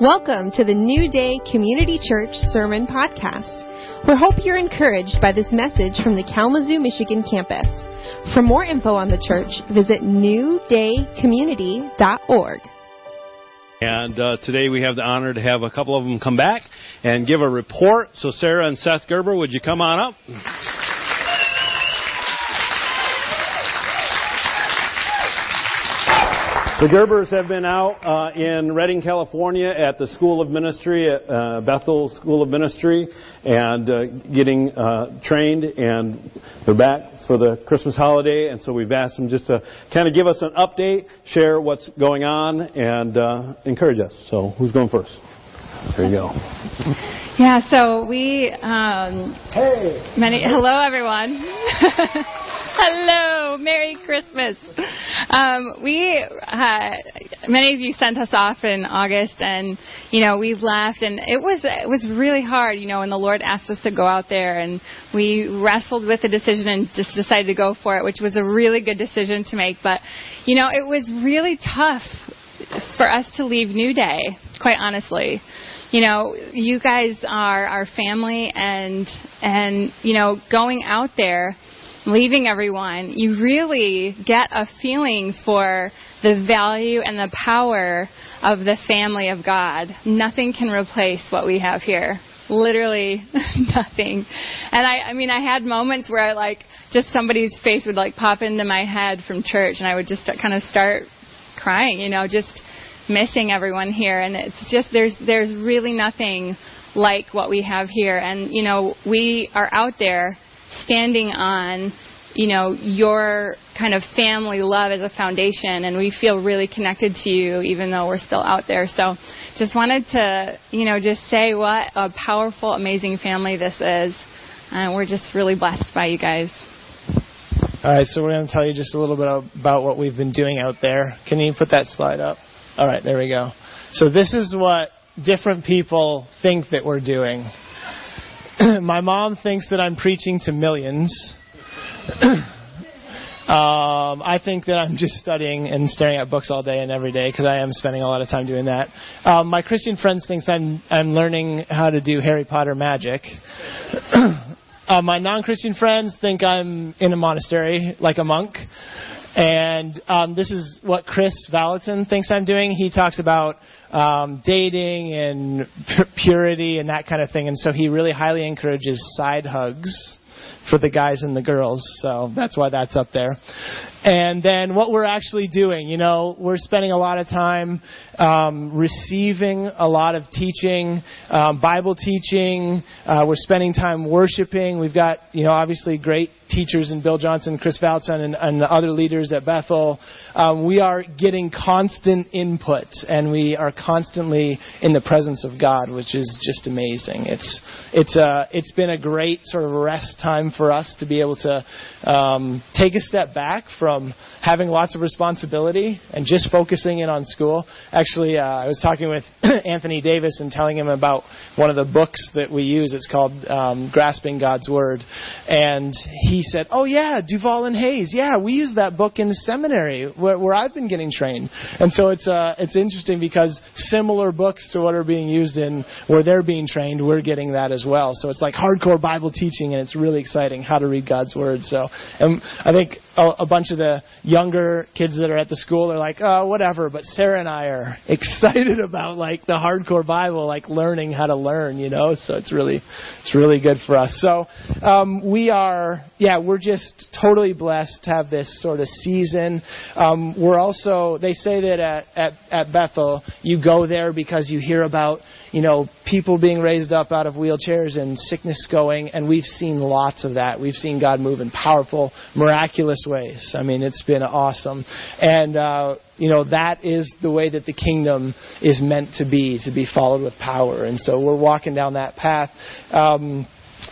Welcome to the New Day Community Church Sermon Podcast. We hope you're encouraged by this message from the Kalamazoo, Michigan campus. For more info on the church, visit newdaycommunity.org. And uh, today we have the honor to have a couple of them come back and give a report. So, Sarah and Seth Gerber, would you come on up? The Gerbers have been out uh, in Redding, California at the School of Ministry, at uh, Bethel School of Ministry, and uh, getting uh, trained, and they're back for the Christmas holiday, and so we've asked them just to kind of give us an update, share what's going on, and uh, encourage us. So, who's going first? There you go. Yeah, so we. Um, hey. Many. Hello, everyone. Hello, Merry Christmas. Um, we, uh, many of you sent us off in August, and you know we left, and it was it was really hard, you know, when the Lord asked us to go out there, and we wrestled with the decision and just decided to go for it, which was a really good decision to make. But you know, it was really tough for us to leave New Day, quite honestly you know you guys are our family and and you know going out there leaving everyone, you really get a feeling for the value and the power of the family of God. Nothing can replace what we have here. Literally nothing. And I, I mean, I had moments where I like, just somebody's face would like pop into my head from church and I would just uh, kind of start crying, you know, just missing everyone here. And it's just, there's, there's really nothing like what we have here. And, you know, we are out there standing on you know your kind of family love as a foundation and we feel really connected to you even though we're still out there so just wanted to you know just say what a powerful amazing family this is and we're just really blessed by you guys all right so we're going to tell you just a little bit about what we've been doing out there can you put that slide up all right there we go so this is what different people think that we're doing my mom thinks that I'm preaching to millions. um, I think that I'm just studying and staring at books all day and every day because I am spending a lot of time doing that. Um, my Christian friends thinks I'm I'm learning how to do Harry Potter magic. uh, my non-Christian friends think I'm in a monastery like a monk. And um, this is what Kris Vallotton thinks I'm doing. He talks about um, dating and purity and that kind of thing. And so he really highly encourages side hugs for the guys and the girls. So that's why that's up there. And then what we're actually doing, you know, we're spending a lot of time um, receiving a lot of teaching, um, Bible teaching. Uh, we're spending time worshiping. We've got, you know, obviously great teachers in Bill Johnson, Kris Vallotton, and, and the other leaders at Bethel. Um, we are getting constant input, and we are constantly in the presence of God, which is just amazing. It's it's uh, it's been a great sort of rest time for us to be able to um, take a step back from from having lots of responsibility and just focusing in on school. Actually, uh, I was talking with Anthony Davis and telling him about one of the books that we use. It's called um, Grasping God's Word. And he said, Oh, yeah, Duvall and Hays. Yeah, we use that book in the seminary where, where I've been getting trained. And so it's, uh, it's interesting because similar books to what are being used in where they're being trained, we're getting that as well. So it's like hardcore Bible teaching, and it's really exciting how to read God's Word. So and I think a, a bunch of the younger kids that are at the school are like, oh, whatever. But Sarah and I are excited about like the hardcore Bible, like learning how to learn, you know. So it's really, it's really good for us. So um, we are, yeah, we're just totally blessed to have this sort of season. Um, we're also, they say that at, at at Bethel, you go there because you hear about you know, people being raised up out of wheelchairs and sickness going, and we've seen lots of that. We've seen God move in powerful, miraculous ways. I mean, it's been awesome. And, uh, you know, that is the way that the kingdom is meant to be, to be followed with power. And so we're walking down that path. Um,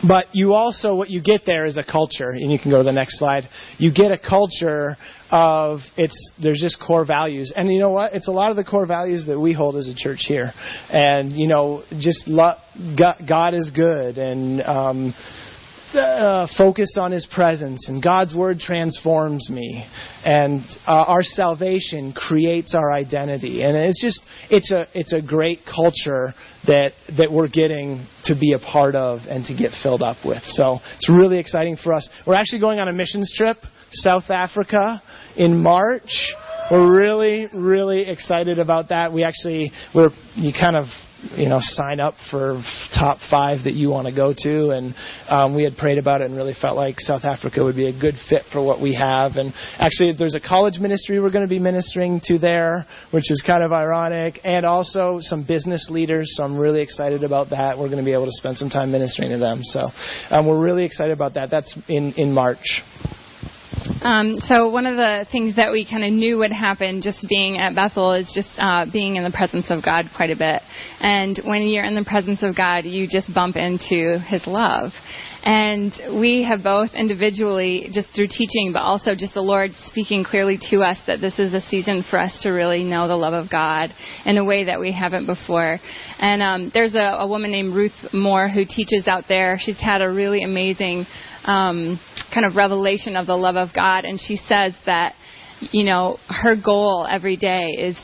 but you also, what you get there is a culture, and you can go to the next slide. You get a culture of it's there's just core values, and you know what? It's a lot of the core values that we hold as a church here, and you know, just lo- God is good, and um, uh, focused on His presence, and God's Word transforms me, and uh, our salvation creates our identity, and it's just it's a it's a great culture that that we're getting to be a part of and to get filled up with. So it's really exciting for us. We're actually going on a missions trip, South Africa, in March. We're really really excited about that. We actually we're you kind of you know sign up for top five that you want to go to. And um, we had prayed about it and really felt like south africa would be a good fit for what we have. And actually there's a college ministry we're going to be ministering to there which is kind of ironic. And also some business leaders. So i'm really excited about that. We're going to be able to spend some time ministering to them. So um, we're really excited about that. That's in in march um, so one of the things that we kind of knew would happen just being at Bethel is just uh, being in the presence of God quite a bit. And when you're in the presence of God, you just bump into His love. And we have both individually, just through teaching, but also just the Lord speaking clearly to us that this is a season for us to really know the love of God in a way that we haven't before. And um, there's a, a woman named Ruth Moore who teaches out there. She's had a really amazing um, kind of revelation of the love of God, and she says that you know her goal every day is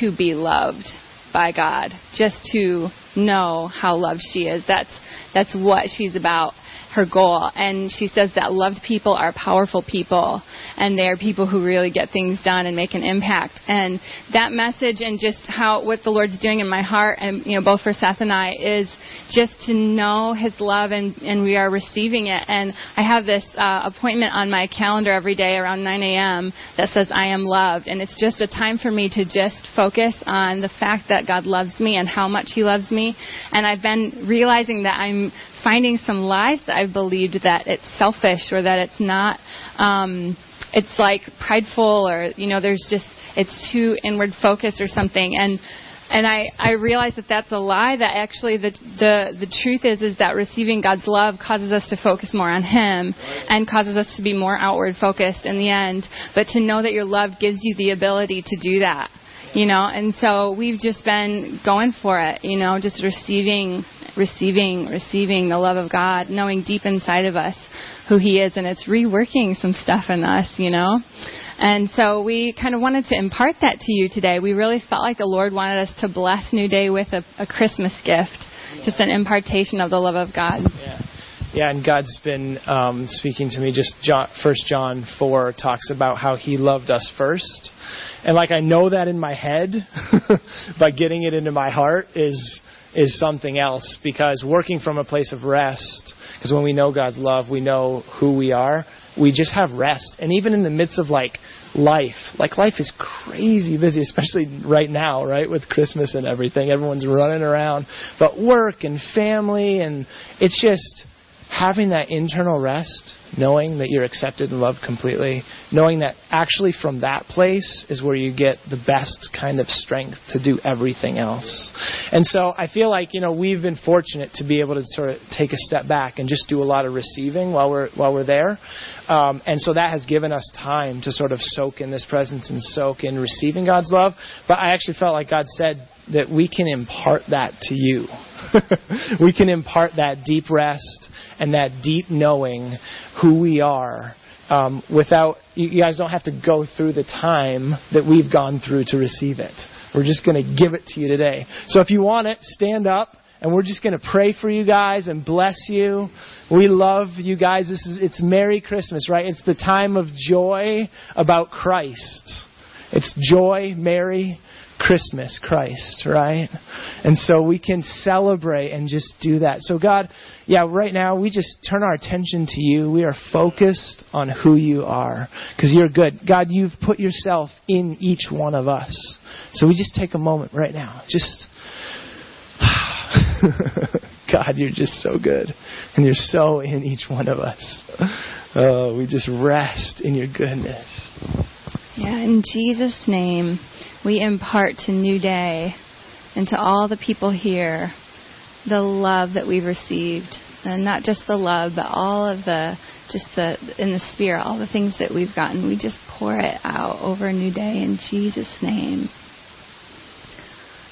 to be loved by God, just to know how loved she is. That's that's what she's about her goal. And she says that loved people are powerful people, and they are people who really get things done and make an impact. And that message and just how what the Lord's doing in my heart, and you know, both for Seth and I, is just to know His love, and and we are receiving it. And I have this uh, appointment on my calendar every day around 9 a.m. that says I am loved, and it's just a time for me to just focus on the fact that God loves me and how much He loves me. And I've been realizing that I'm finding some lies that I've believed that it's selfish or that it's not, um, it's like prideful or, you know, there's just, it's too inward focused or something. And, and I, I realize that that's a lie. That actually the, the the truth is is that receiving God's love causes us to focus more on Him and causes us to be more outward focused in the end. But to know that your love gives you the ability to do that, you know. And so we've just been going for it, you know, just receiving receiving receiving the love of God, knowing deep inside of us who He is, and it's reworking some stuff in us, you know. And so we kind of wanted to impart that to you today. We really felt like the Lord wanted us to bless New Day with a, a Christmas gift, just an impartation of the love of God. Yeah. Yeah, and God's been um, speaking to me. Just John, First John four talks about how He loved us first, and like I know that in my head, but getting it into my heart is is something else because working from a place of rest, because when we know God's love, we know who we are. We just have rest. And even in the midst of like life, like life is crazy busy, especially right now, right? With Christmas and everything. Everyone's running around. But work and family and it's just having that internal rest, knowing that you're accepted and loved completely, knowing that actually from that place is where you get the best kind of strength to do everything else. And so I feel like, you know, we've been fortunate to be able to sort of take a step back and just do a lot of receiving while we're while we're there. Um, and so that has given us time to sort of soak in this presence and soak in receiving God's love. But I actually felt like God said that we can impart that to you. we can impart that deep rest and that deep knowing who we are um, without, you guys don't have to go through the time that we've gone through to receive it. We're just going to give it to you today. So if you want it, stand up and we're just going to pray for you guys and bless you. We love you guys. This is it's Merry Christmas, right? It's the time of joy about Christ. It's joy, Mary, Christmas, Christ, right? And so we can celebrate and just do that. So, God, yeah, right now we just turn our attention to you. We are focused on who you are because you're good. God, you've put yourself in each one of us. So we just take a moment right now. Just. God, you're just so good. And you're so in each one of us. Oh, we just rest in your goodness. Yeah, in Jesus' name we impart to New Day and to all the people here the love that we've received. And not just the love, but all of the, just the, in the spirit, all the things that we've gotten. We just pour it out over new day in Jesus' name.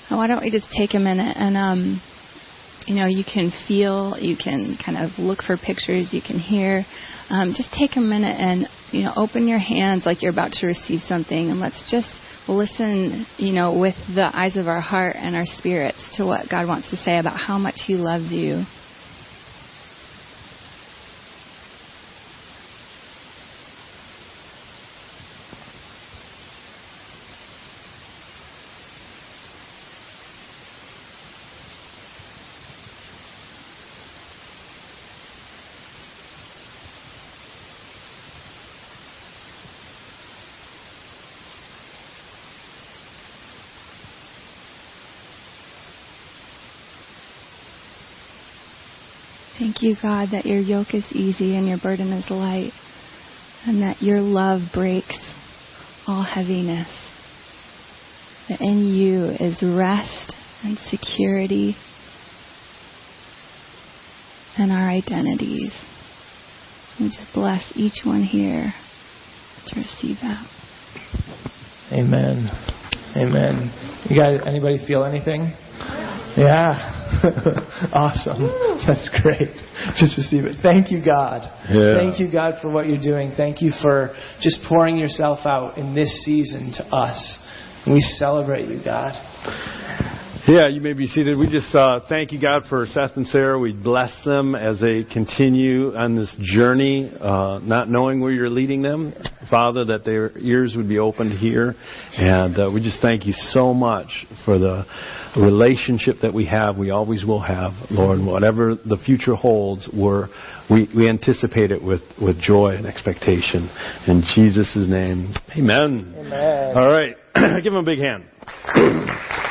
why don't we just take a minute and, um, you know, you can feel, you can kind of look for pictures, you can hear. Um, just take a minute and, you know, open your hands like you're about to receive something, and let's just listen, you know, with the eyes of our heart and our spirits to what God wants to say about how much He loves you. Thank you, God, that your yoke is easy and your burden is light, and that your love breaks all heaviness. That in you is rest and security and our identities. We just bless each one here to receive that. Amen. Amen. You guys, anybody feel anything? Yeah. awesome. That's great. Just receive it. Thank you, God. Yeah. Thank you, God, for what you're doing. Thank you for just pouring yourself out in this season to us. We celebrate you, God. Yeah, you may be seated. We just uh, thank you, God, for Seth and Sarah. We bless them as they continue on this journey, uh, not knowing where you're leading them. Father, that their ears would be open to hear. And uh, we just thank you so much for the relationship that we have, we always will have, Lord. Whatever the future holds, we're, we, we anticipate it with, with joy and expectation. In Jesus' name, amen. Amen. All right. Give him a big hand.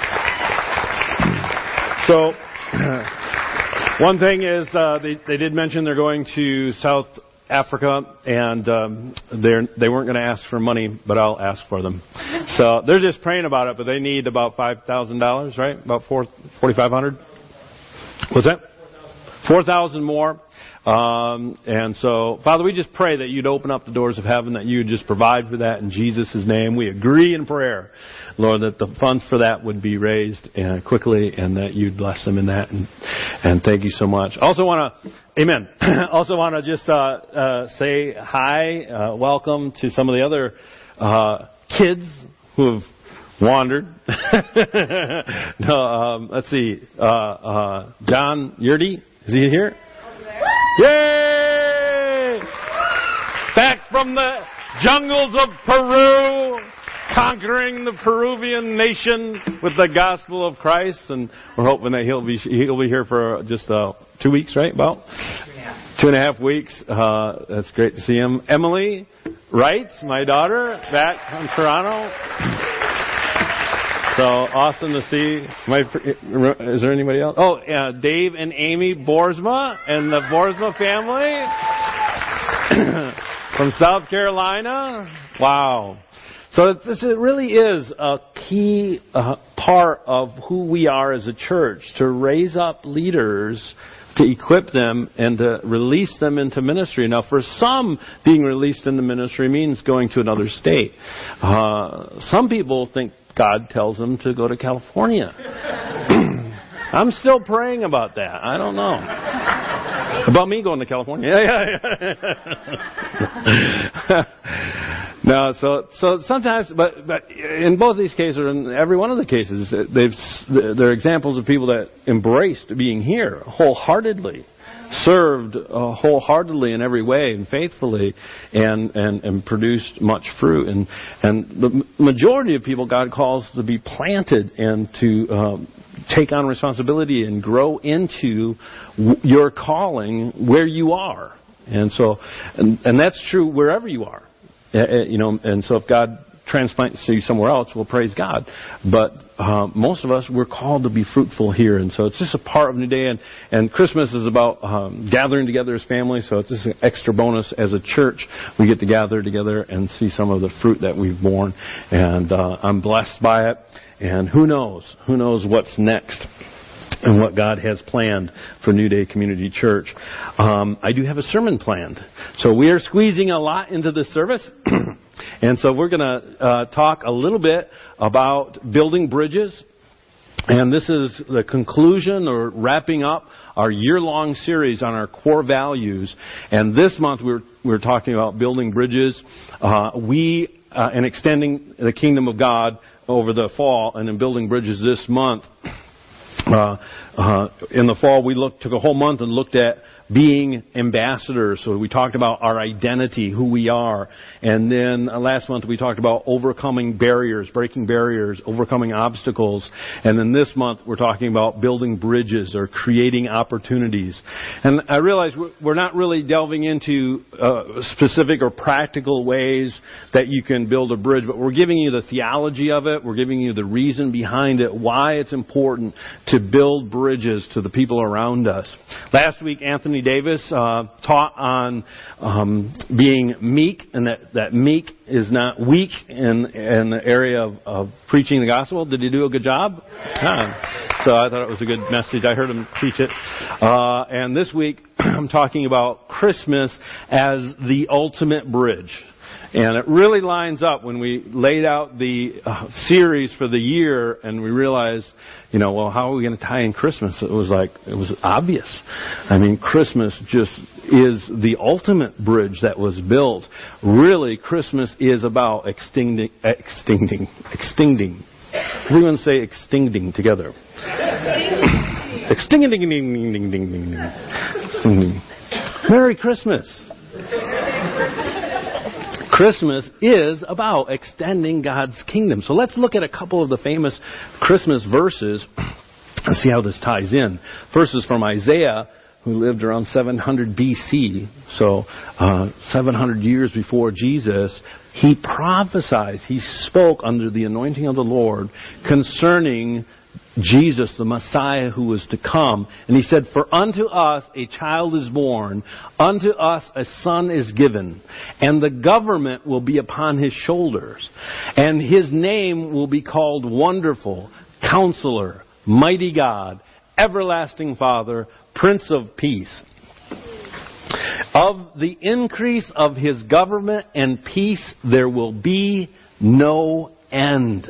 so, one thing is, uh, they, they did mention they're going to South Africa, and um, they're, they weren't going to ask for money, but I'll ask for them. So they're just praying about it, but they need about five thousand dollars, right? About four forty five hundred. What's that? Four thousand more. Um, and so, Father, we just pray that you'd open up the doors of heaven, that you would just provide for that in Jesus' name. We agree in prayer, Lord, that the funds for that would be raised uh, quickly and that you'd bless them in that. And, and thank you so much. Also want to, amen. also want to just uh, uh, say hi, uh, welcome to some of the other uh, kids who have wandered. no, um, let's see. Uh, John Yurdy, is he here? Yay! Back from the jungles of Peru, conquering the Peruvian nation with the gospel of Christ, and we're hoping that he'll be he'll be here for just uh, two weeks, right? About two and a half weeks. Uh, that's great to see him. Emily Wright, my daughter, back from Toronto. So awesome to see. My, is there anybody else? Oh, yeah, Dave and Amy Borsma and the Borsma family from South Carolina. Wow. So this it really is a key uh, part of who we are as a church to raise up leaders to equip them and to release them into ministry. Now, for some, being released into ministry means going to another state. Uh, some people think God tells them to go to California. I'm still praying about that. I don't know. About me going to California. Yeah, yeah, yeah. no, so so sometimes, but but in both these cases, or in every one of the cases, they've they're examples of people that embraced being here wholeheartedly served uh, wholeheartedly in every way and faithfully and, and, and produced much fruit. And, and the majority of people God calls to be planted and to um, take on responsibility and grow into w- your calling where you are. And so, and, and that's true wherever you are. You know, and so if God transplants you somewhere else, well, praise God. But uh, most of us, we're called to be fruitful here. And so it's just a part of New Day. And, and Christmas is about um, gathering together as family. So it's just an extra bonus as a church. We get to gather together and see some of the fruit that we've borne. And uh, I'm blessed by it. And who knows? Who knows what's next? And what God has planned for New Day Community Church. Um, I do have a sermon planned. So we are squeezing a lot into this service. and so we're going to uh, talk a little bit about building bridges And this is the conclusion or wrapping up our year-long series on our core values. And this month we're, we're talking about building bridges. Uh, we, uh, and extending the kingdom of God over the fall and in building bridges this month. Uh, uh, in the fall, we looked, took a whole month and looked at being ambassadors. So we talked about our identity, who we are. And then uh, last month we talked about overcoming barriers, breaking barriers, overcoming obstacles. And then this month we're talking about building bridges or creating opportunities. And I realize we're not really delving into uh, specific or practical ways that you can build a bridge, but we're giving you the theology of it. We're giving you the reason behind it, why it's important to build bridges to the people around us. Last week, Anthony Davis uh, taught on um, being meek, and that, that meek is not weak in, in the area of, of preaching the gospel. Did he do a good job? Yeah. So I thought it was a good message. I heard him preach it. Uh, and this week, I'm talking about Christmas as the ultimate bridge. And it really lines up when we laid out the uh, series for the year and we realized, you know, well, how are we going to tie in Christmas? It was like, it was obvious. I mean, Christmas just is the ultimate bridge that was built. Really, Christmas is about extinguishing, extinguishing, extinguishing. Everyone say extinguishing together. Extinguishing. Merry Christmas. Christmas is about extending God's kingdom. So let's look at a couple of the famous Christmas verses and see how this ties in. Is from Isaiah, who lived around 700 BC, so uh, 700 years before Jesus. He prophesied, he spoke under the anointing of the Lord concerning Jesus, the Messiah who was to come. And he said, For unto us a child is born, unto us a son is given, and the government will be upon his shoulders. And his name will be called Wonderful, Counselor, Mighty God, Everlasting Father, Prince of Peace. Of the increase of his government and peace there will be no end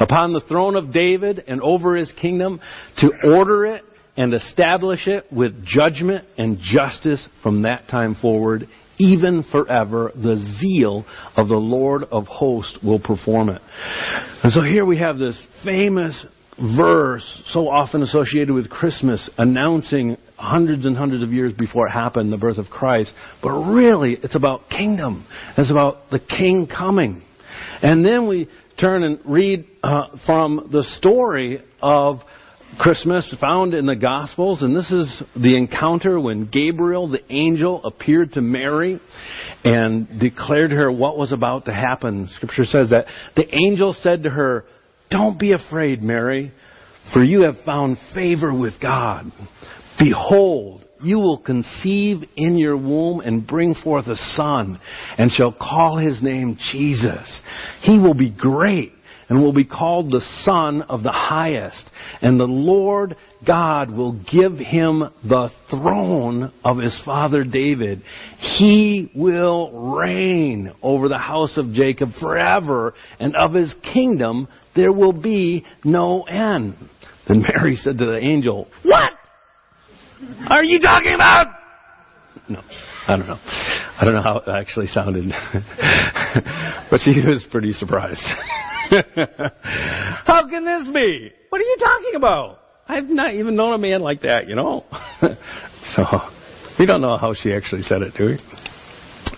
upon the throne of David and over his kingdom to order it and establish it with judgment and justice from that time forward, even forever. The zeal of the Lord of hosts will perform it. And so here we have this famous verse, so often associated with Christmas, announcing hundreds and hundreds of years before it happened, the birth of Christ. But really, it's about kingdom. It's about the king coming. And then we turn and read uh, from the story of Christmas found in the Gospels, and this is the encounter when Gabriel, the angel, appeared to Mary and declared to her what was about to happen. Scripture says that the angel said to her, Don't be afraid, Mary, for you have found favor with God. Behold, you will conceive in your womb and bring forth a son, and shall call his name Jesus. He will be great and will be called the Son of the Highest. And the Lord God will give him the throne of his father David. He will reign over the house of Jacob forever, and of his kingdom there will be no end. Then Mary said to the angel, What? Are you talking about? No, I don't know. I don't know how it actually sounded. but she was pretty surprised. how can this be? What are you talking about? I've not even known a man like that, you know? so, we don't know how she actually said it, do we?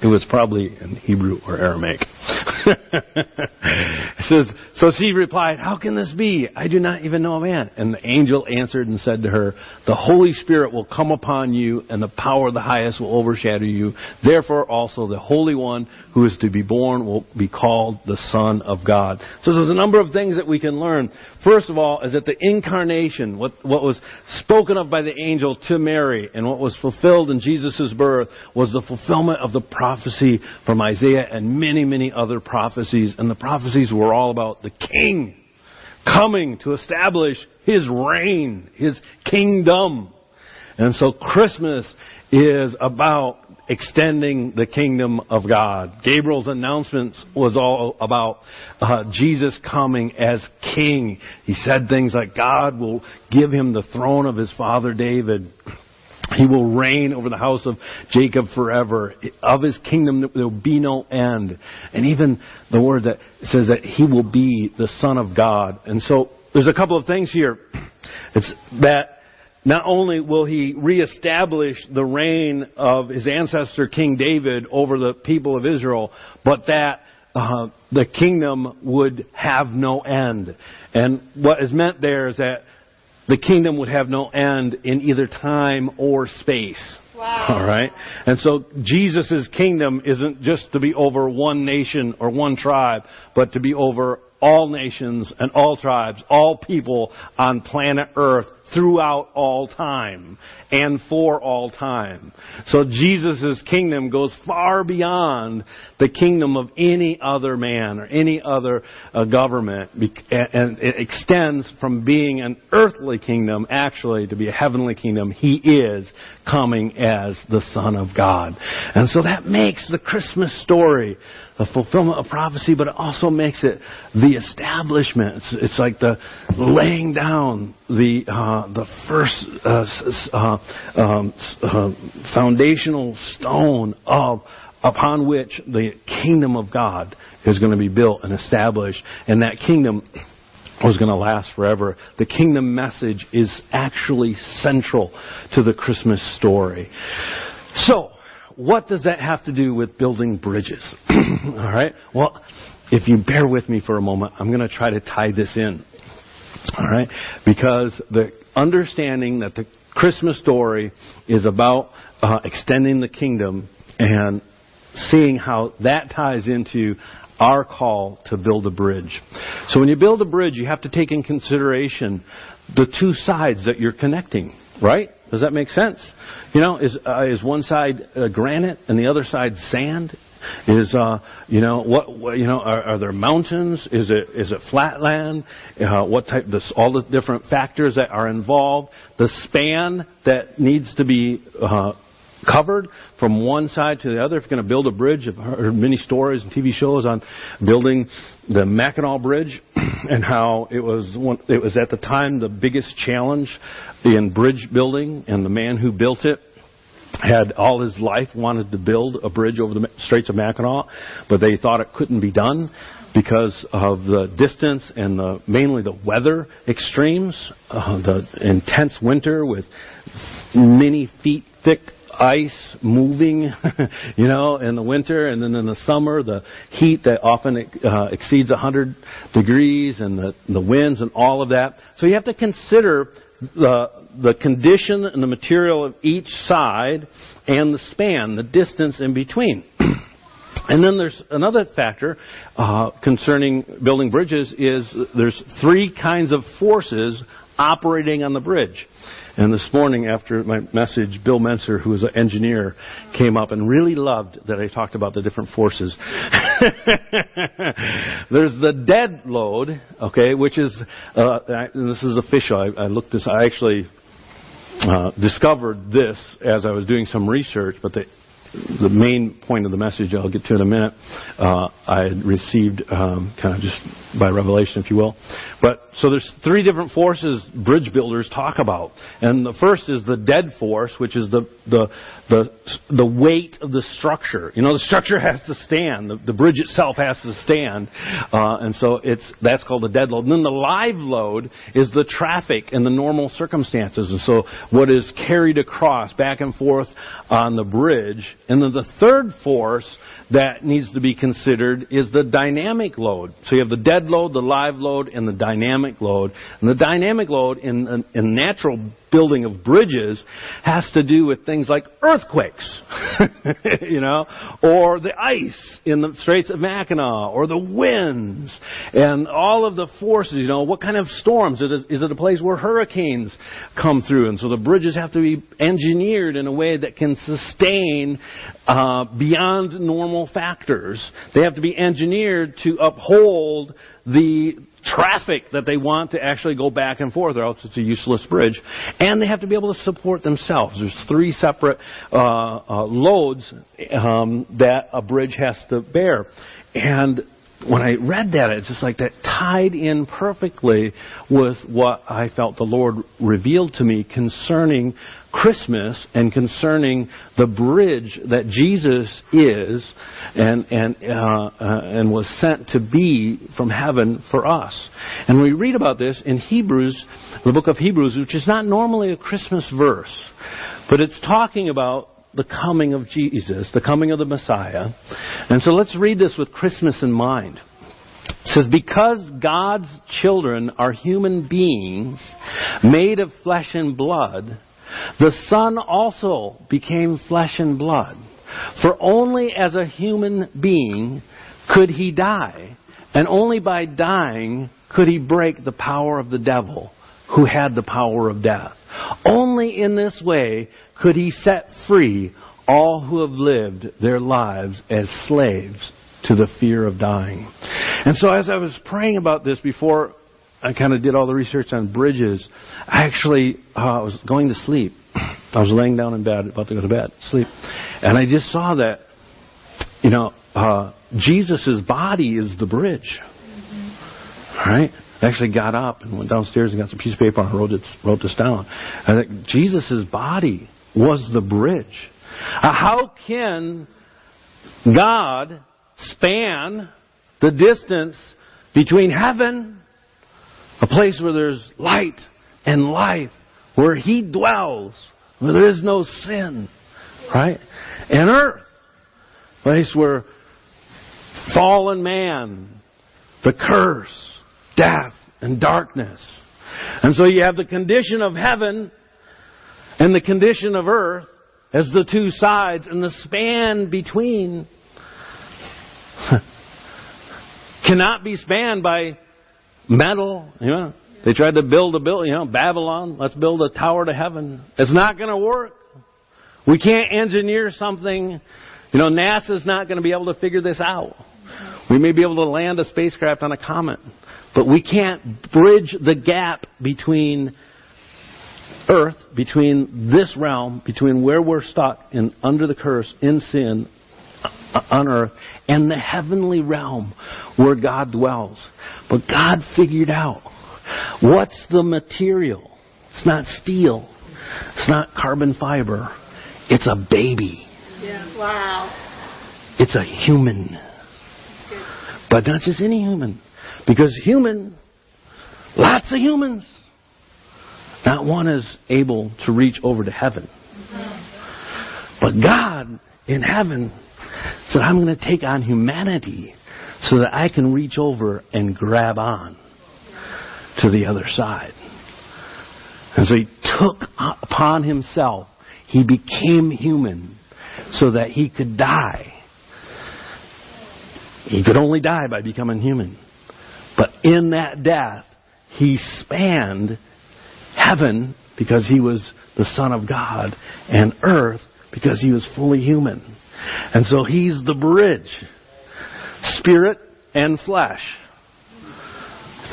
It was probably in Hebrew or Aramaic. it says, So she replied, How can this be? I do not even know a man. And the angel answered and said to her, The Holy Spirit will come upon you, and the power of the highest will overshadow you. Therefore also the Holy One who is to be born will be called the Son of God. So there's a number of things that we can learn. First of all, is that the incarnation, what, what was spoken of by the angel to Mary, and what was fulfilled in Jesus' birth, was the fulfillment of the prophecy from Isaiah and many, many other prophecies. And the prophecies were all about the king coming to establish his reign, his kingdom. And so Christmas is about extending the kingdom of God. Gabriel's announcements was all about uh, Jesus coming as king. He said things like God will give him the throne of his father David. He will reign over the house of Jacob forever. Of his kingdom there will be no end. And even the word that says that he will be the son of God. And so there's a couple of things here. It's that not only will he reestablish the reign of his ancestor King David over the people of Israel, but that uh, the kingdom would have no end. And what is meant there is that the kingdom would have no end in either time or space. Wow. All right? And so Jesus' kingdom isn't just to be over one nation or one tribe, but to be over all nations and all tribes, all people on planet Earth throughout all time and for all time. So Jesus' kingdom goes far beyond the kingdom of any other man or any other uh, government and it extends from being an earthly kingdom actually to be a heavenly kingdom. He is coming as the Son of God. And so that makes the Christmas story the fulfillment of prophecy, but it also makes it the establishment. It's, it's like the laying down the uh, the first uh, uh, um, uh, foundational stone of upon which the kingdom of God is going to be built and established, and that kingdom was going to last forever. The kingdom message is actually central to the Christmas story. So, what does that have to do with building bridges? All right? Well, if you bear with me for a moment, I'm going to try to tie this in. All right? Because the understanding that the Christmas story is about uh, extending the kingdom and seeing how that ties into our call to build a bridge. So when you build a bridge, you have to take in consideration the two sides that you're connecting, right? Does that make sense? You know, is uh, is one side uh, granite and the other side sand? Is uh, you know what, what you know are, are, there mountains? Is it is it flat land? Uh, what type? This, all the different factors that are involved. The span that needs to be uh, covered from one side to the other. If you're going to build a bridge, I've heard many stories and TV shows on building the Mackinac Bridge and how it was one, it was at the time the biggest challenge in bridge building, and the man who built it had all his life wanted to build a bridge over the Straits of Mackinac, but they thought it couldn't be done because of the distance and the, mainly the weather extremes, uh, the intense winter with many feet thick ice moving, you know, in the winter, and then in the summer, the heat that often uh, exceeds 100 degrees, and the, the winds and all of that. So you have to consider the, the condition and the material of each side and the span, the distance in between. And then there's another factor uh, concerning building bridges is there's three kinds of forces operating on the bridge. And this morning, after my message, Bill Menser, who is an engineer, came up and really loved that I talked about the different forces. There's the dead load, okay, which is, uh, this is official. I, I looked this, I actually uh, discovered this as I was doing some research, but the the main point of the message I'll get to in a minute, uh, I received um, kind of just by revelation, if you will. But so there's three different forces bridge builders talk about, and the first is the dead force, which is the the the the weight of the structure. You know, the structure has to stand. The, the bridge itself has to stand, uh, and so it's that's called the dead load. And then the live load is the traffic and the normal circumstances, and so what is carried across back and forth on the bridge and then the third force that needs to be considered is the dynamic load. So you have the dead load, the live load, and the dynamic load. And the dynamic load in, in natural building of bridges has to do with things like earthquakes, you know, or the ice in the Straits of Mackinac, or the winds, and all of the forces, you know, what kind of storms? Is it a place where hurricanes come through? And so the bridges have to be engineered in a way that can sustain uh, beyond normal factors. They have to be engineered to uphold the traffic that they want to actually go back and forth, or else it's a useless bridge. And they have to be able to support themselves. There's three separate uh, uh, loads um, that a bridge has to bear. And when I read that, it's just like that tied in perfectly with what I felt the Lord revealed to me concerning Christmas and concerning the bridge that Jesus is and and uh, uh, and was sent to be from heaven for us. And we read about this in Hebrews, the book of Hebrews, which is not normally a Christmas verse, but it's talking about the coming of Jesus, the coming of the Messiah. And so let's read this with Christmas in mind. It says, Because God's children are human beings made of flesh and blood, the Son also became flesh and blood. For only as a human being could he die, and only by dying could he break the power of the devil, who had the power of death. Only in this way could he set free all who have lived their lives as slaves to the fear of dying. And so as I was praying about this before I kind of did all the research on bridges, I actually uh, was going to sleep. I was laying down in bed, about to go to bed, sleep. And I just saw that, you know, uh, Jesus' body is the bridge. Mm-hmm. Right? I actually got up and went downstairs and got some piece of paper and wrote, it, wrote this down. I think Jesus' body was the bridge. Uh, how can God span the distance between heaven, a place where there's light and life, where He dwells, where there is no sin, right? And earth, a place where fallen man, the curse, death, and darkness. And so you have the condition of heaven and the condition of earth as the two sides, and the span between cannot be spanned by metal. You know, they tried to build a building. You know, Babylon. Let's build a tower to heaven. It's not going to work. We can't engineer something. You know, NASA's not going to be able to figure this out. We may be able to land a spacecraft on a comet, but we can't bridge the gap between earth, between this realm, between where we're stuck in under the curse in sin on earth and the heavenly realm where God dwells. But God figured out what's the material. It's not steel. It's not carbon fiber. It's a baby. Yeah. Wow. It's a human. But not just any human. Because human, lots of humans. Not one is able to reach over to heaven. But God in heaven said, I'm going to take on humanity so that I can reach over and grab on to the other side. And so he took upon himself, he became human so that he could die. He could only die by becoming human. But in that death, he spanned heaven because he was the Son of God and earth because he was fully human. And so he's the bridge. Spirit and flesh.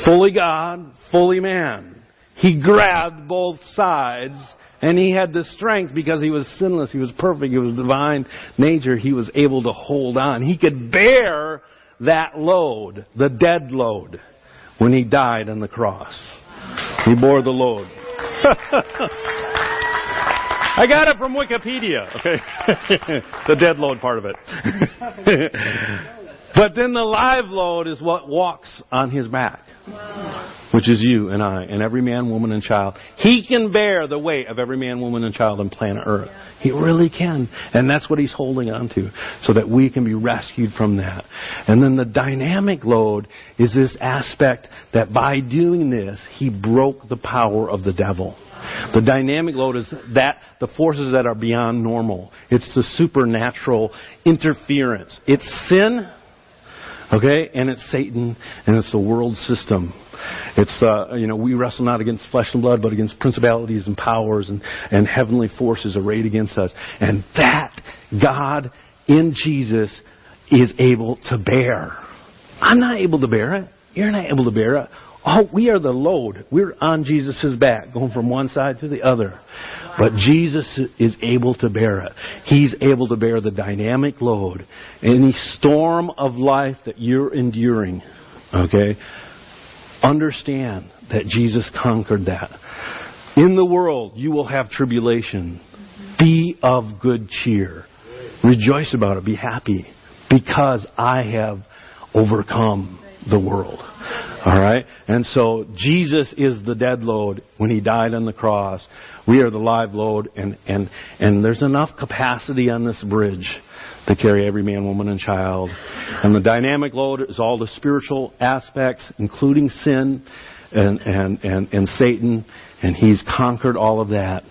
Fully God, fully man. He grabbed both sides and he had the strength because he was sinless, he was perfect, he was divine nature, he was able to hold on. He could bear that load, the dead load, when he died on the cross. He bore the load. I got it from Wikipedia, okay? the dead load part of it. but then the live load is what walks on his back, which is you and I, and every man, woman, and child. He can bear the weight of every man, woman, and child on planet Earth. He really can. And that's what he's holding on to, so that we can be rescued from that. And then the dynamic load is this aspect that by doing this, he broke the power of the devil. The dynamic load is that the forces that are beyond normal. It's the supernatural interference. It's sin, okay, and it's Satan, and it's the world system. It's uh, you know we wrestle not against flesh and blood, but against principalities and powers and and heavenly forces arrayed against us. And that God in Jesus is able to bear. I'm not able to bear it. You're not able to bear it. Oh, we are the load. We're on Jesus' back, going from one side to the other. But Jesus is able to bear it. He's able to bear the dynamic load. Any storm of life that you're enduring, okay, understand that Jesus conquered that. In the world, you will have tribulation. Be of good cheer. Rejoice about it. Be happy. Because I have overcome the world. All right? And so Jesus is the dead load when he died on the cross. We are the live load and, and, and there's enough capacity on this bridge to carry every man, woman, and child. And the dynamic load is all the spiritual aspects, including sin and, and, and, and Satan, and he's conquered all of that.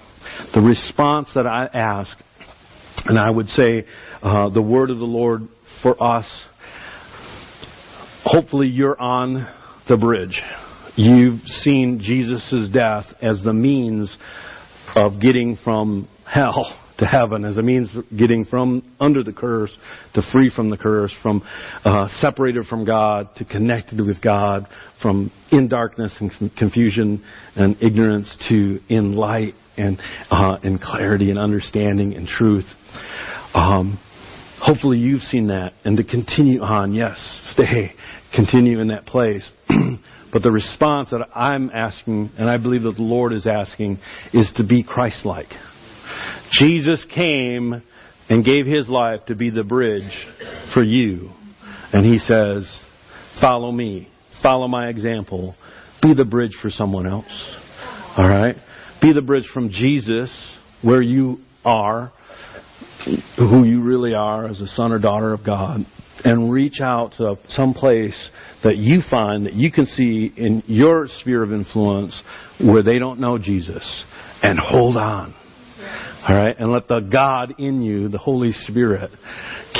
The response that I ask, and I would say uh, the word of the Lord for us hopefully you're on the bridge. You've seen Jesus' death as the means of getting from hell to heaven, as a means of getting from under the curse to free from the curse, from uh, separated from God to connected with God, from in darkness and confusion and ignorance to in light and uh, in clarity and understanding and truth. Um, hopefully you've seen that and to continue on yes stay continue in that place. but the response that I'm asking, and I believe that the Lord is asking, is to be Christ like. Jesus came and gave his life to be the bridge for you. And he says, Follow me, follow my example, be the bridge for someone else. All right? Be the bridge from Jesus, where you are, who you really are as a son or daughter of God, and reach out to some place that you find that you can see in your sphere of influence where they don't know Jesus and hold on. All right, and let the God in you, the Holy Spirit,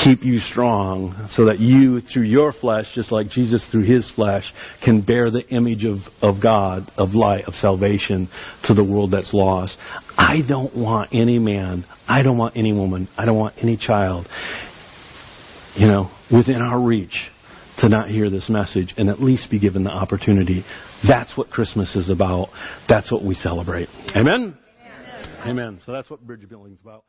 keep you strong so that you, through your flesh, just like Jesus through his flesh, can bear the image of, of God, of light, of salvation to the world that's lost. I don't want any man, I don't want any woman, I don't want any child you know, within our reach to not hear this message and at least be given the opportunity. That's what Christmas is about. That's what we celebrate. Amen? Amen. So that's what bridge building is about.